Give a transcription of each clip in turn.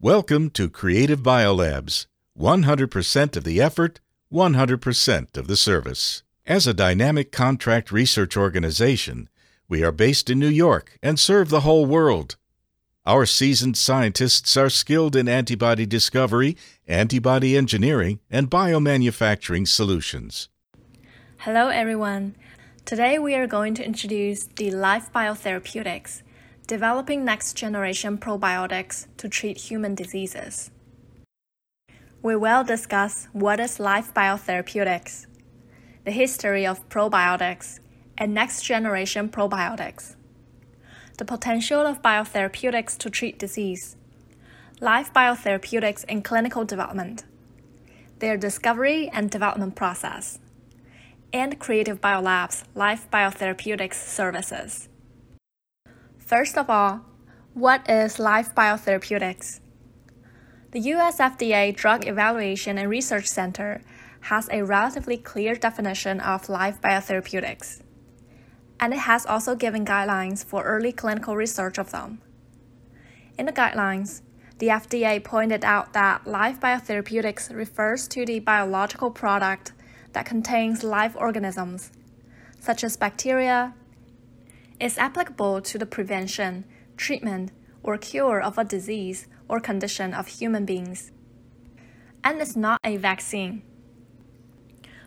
Welcome to Creative Biolabs 100% of the effort, 100% of the service. As a dynamic contract research organization, we are based in New York and serve the whole world. Our seasoned scientists are skilled in antibody discovery, antibody engineering, and biomanufacturing solutions. Hello, everyone. Today we are going to introduce the Life Biotherapeutics, developing next generation probiotics to treat human diseases. We will discuss what is Life Biotherapeutics, the history of probiotics, and next generation probiotics, the potential of biotherapeutics to treat disease, life biotherapeutics in clinical development, their discovery and development process and Creative Biolabs Life Biotherapeutics services. First of all, what is Life Biotherapeutics? The US FDA Drug Evaluation and Research Center has a relatively clear definition of life biotherapeutics, and it has also given guidelines for early clinical research of them. In the guidelines, the FDA pointed out that life biotherapeutics refers to the biological product that contains live organisms, such as bacteria, is applicable to the prevention, treatment, or cure of a disease or condition of human beings, and is not a vaccine.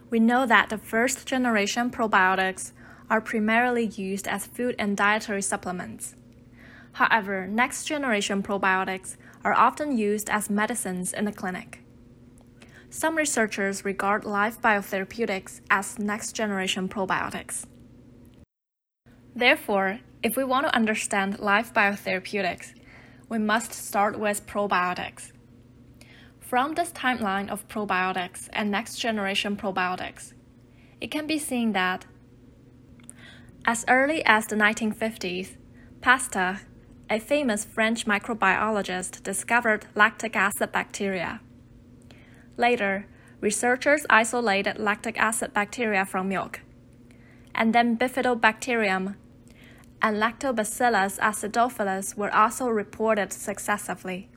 We know that the first generation probiotics are primarily used as food and dietary supplements. However, next generation probiotics are often used as medicines in the clinic. Some researchers regard live biotherapeutics as next generation probiotics. Therefore, if we want to understand life biotherapeutics, we must start with probiotics. From this timeline of probiotics and next generation probiotics, it can be seen that as early as the 1950s, Pasteur, a famous French microbiologist, discovered lactic acid bacteria. Later, researchers isolated lactic acid bacteria from milk, and then bifidobacterium and Lactobacillus acidophilus were also reported successively.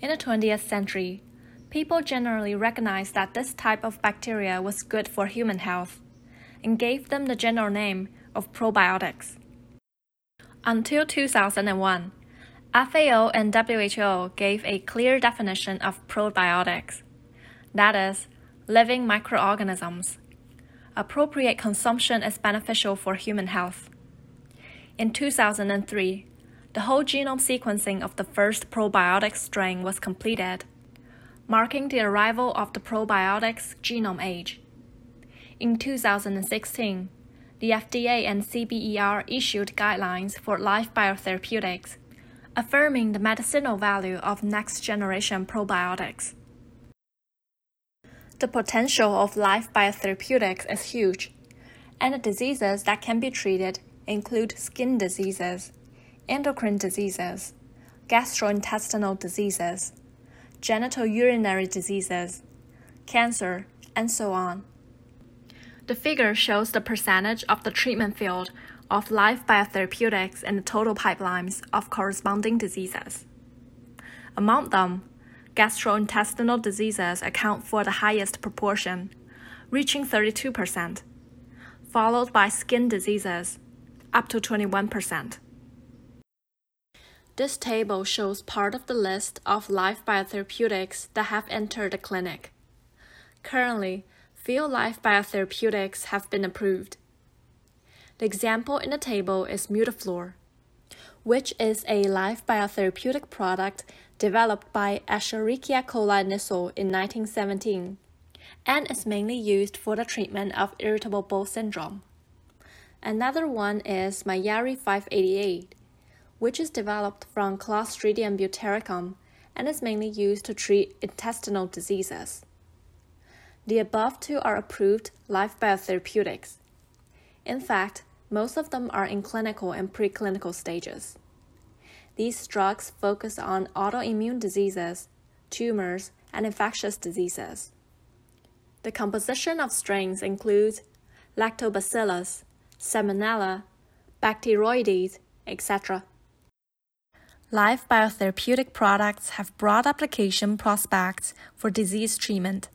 In the 20th century, people generally recognized that this type of bacteria was good for human health and gave them the general name of probiotics. Until 2001, FAO and WHO gave a clear definition of probiotics that is, living microorganisms. Appropriate consumption is beneficial for human health. In 2003, the whole genome sequencing of the first probiotic strain was completed, marking the arrival of the probiotics genome age. In 2016, the FDA and CBER issued guidelines for life biotherapeutics affirming the medicinal value of next generation probiotics. The potential of life biotherapeutics is huge, and the diseases that can be treated include skin diseases, endocrine diseases, gastrointestinal diseases, genitourinary diseases, cancer, and so on. The figure shows the percentage of the treatment field of life biotherapeutics and the total pipelines of corresponding diseases. Among them, gastrointestinal diseases account for the highest proportion, reaching 32%, followed by skin diseases, up to 21%. This table shows part of the list of live biotherapeutics that have entered the clinic. Currently, few life biotherapeutics have been approved. The example in the table is Mutaflor, which is a live biotherapeutic product developed by Escherichia coli Nissl in 1917 and is mainly used for the treatment of irritable bowel syndrome. Another one is Miyairi 588, which is developed from Clostridium butyricum and is mainly used to treat intestinal diseases. The above two are approved live biotherapeutics. In fact, most of them are in clinical and preclinical stages. These drugs focus on autoimmune diseases, tumors, and infectious diseases. The composition of strains includes lactobacillus, salmonella, bacteroides, etc. Live biotherapeutic products have broad application prospects for disease treatment.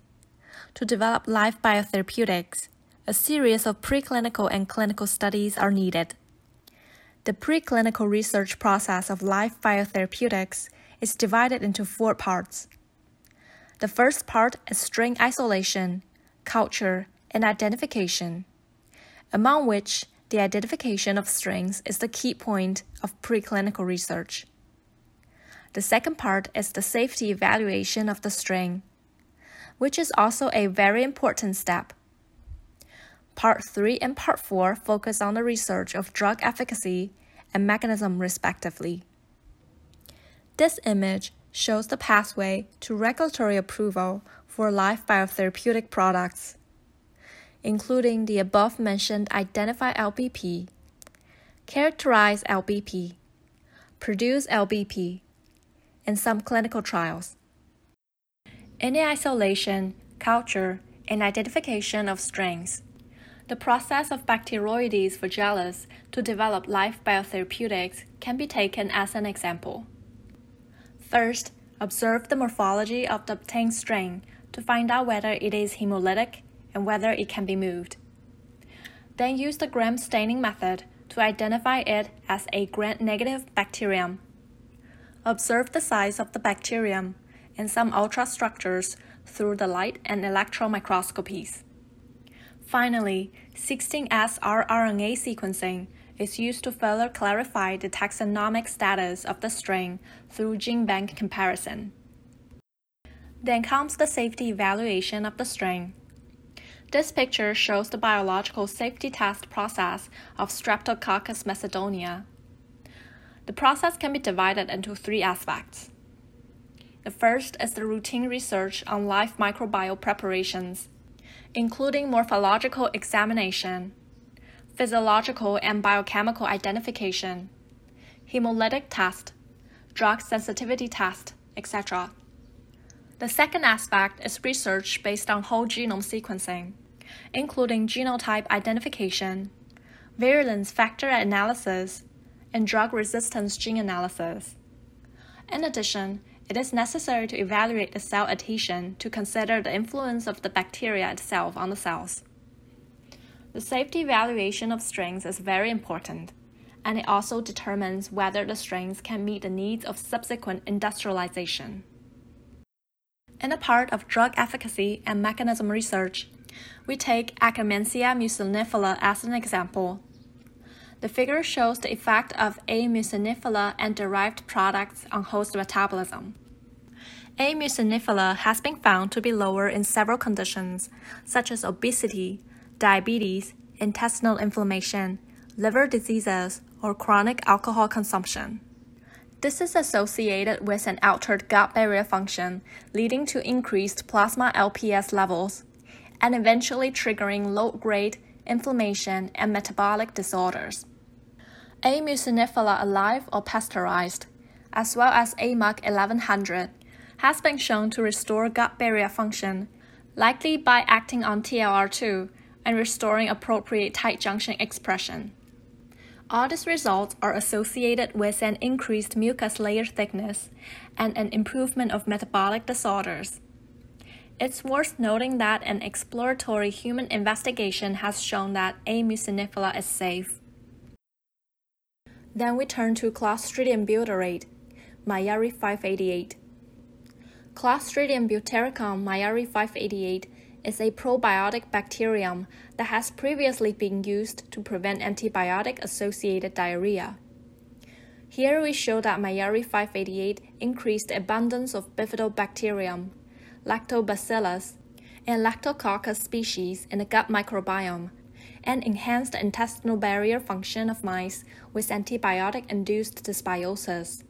To develop live biotherapeutics, a series of preclinical and clinical studies are needed. The preclinical research process of live biotherapeutics is divided into four parts. The first part is strain isolation, culture, and identification, among which the identification of strains is the key point of preclinical research. The second part is the safety evaluation of the strain, which is also a very important step. Part 3 and Part 4 focus on the research of drug efficacy and mechanism respectively. This image shows the pathway to regulatory approval for live biotherapeutic products, including the above mentioned Identify LBP, Characterize LBP, Produce LBP, and some clinical trials. The isolation, culture, and identification of strains, the process of Bacteroides vagellus to develop live biotherapeutics can be taken as an example. First, observe the morphology of the obtained strain to find out whether it is hemolytic and whether it can be moved. Then use the gram staining method to identify it as a gram-negative bacterium Observe the size of the bacterium and some ultrastructures through the light and electron microscopies. Finally, 16S rRNA sequencing is used to further clarify the taxonomic status of the strain through GenBank comparison. Then comes the safety evaluation of the strain. This picture shows the biological safety test process of Streptococcus macedonia the process can be divided into three aspects. The first is the routine research on live microbial preparations, including morphological examination, physiological and biochemical identification, hemolytic test, drug sensitivity test, etc. The second aspect is research based on whole genome sequencing, including genotype identification, virulence factor analysis, and drug resistance gene analysis. In addition, it is necessary to evaluate the cell adhesion to consider the influence of the bacteria itself on the cells. The safety evaluation of strains is very important, and it also determines whether the strains can meet the needs of subsequent industrialization. In the part of drug efficacy and mechanism research, we take Akkermansia muciniphila as an example the figure shows the effect of A. muciniphila and derived products on host metabolism. A. muciniphila has been found to be lower in several conditions, such as obesity, diabetes, intestinal inflammation, liver diseases, or chronic alcohol consumption. This is associated with an altered gut barrier function, leading to increased plasma LPS levels, and eventually triggering low grade inflammation, and metabolic disorders. A. muciniphila alive or pasteurized, as well as AMUC 1100, has been shown to restore gut barrier function, likely by acting on TLR2 and restoring appropriate tight junction expression. All these results are associated with an increased mucus layer thickness and an improvement of metabolic disorders. It's worth noting that an exploratory human investigation has shown that A. is safe. Then we turn to Clostridium butyricum, Miyairi 588. Clostridium butyricum Miyairi 588 is a probiotic bacterium that has previously been used to prevent antibiotic associated diarrhea. Here we show that Miyairi 588 increased abundance of bifidobacterium lactobacillus, and lactococcus species in the gut microbiome, and enhanced the intestinal barrier function of mice with antibiotic induced dysbiosis.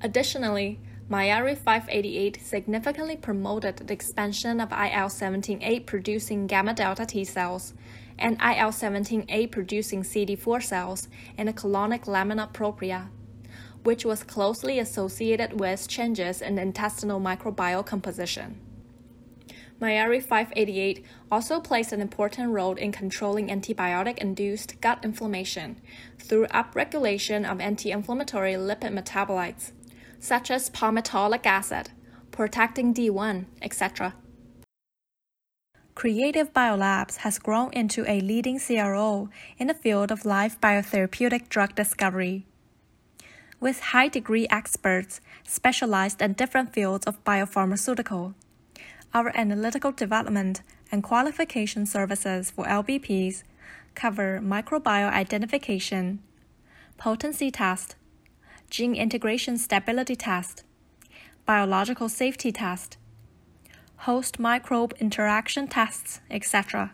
Additionally, Miyairi 588 significantly promoted the expansion of IL 17A producing gamma delta T cells and IL 17A producing CD4 cells in the colonic lamina propria which was closely associated with changes in intestinal microbial composition. Miyairi 588 also plays an important role in controlling antibiotic induced gut inflammation through upregulation of anti inflammatory lipid metabolites, such as palmitoleic acid, protectin D1, etc. Creative Biolabs has grown into a leading CRO in the field of live biotherapeutic drug discovery. With high degree experts specialized in different fields of biopharmaceutical, our analytical development and qualification services for LBPs cover microbiome identification, potency test, gene integration stability test, biological safety test, host microbe interaction tests, etc.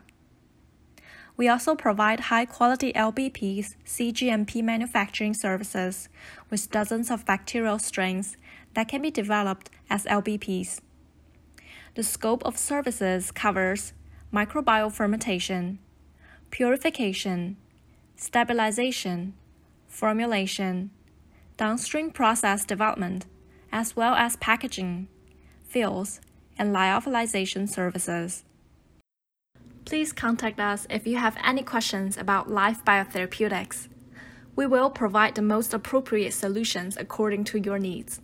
We also provide high quality LBPs CGMP manufacturing services with dozens of bacterial strains that can be developed as LBPs. The scope of services covers microbial fermentation, purification, stabilization, formulation, downstream process development, as well as packaging, fills, and lyophilization services. Please contact us if you have any questions about live biotherapeutics. We will provide the most appropriate solutions according to your needs.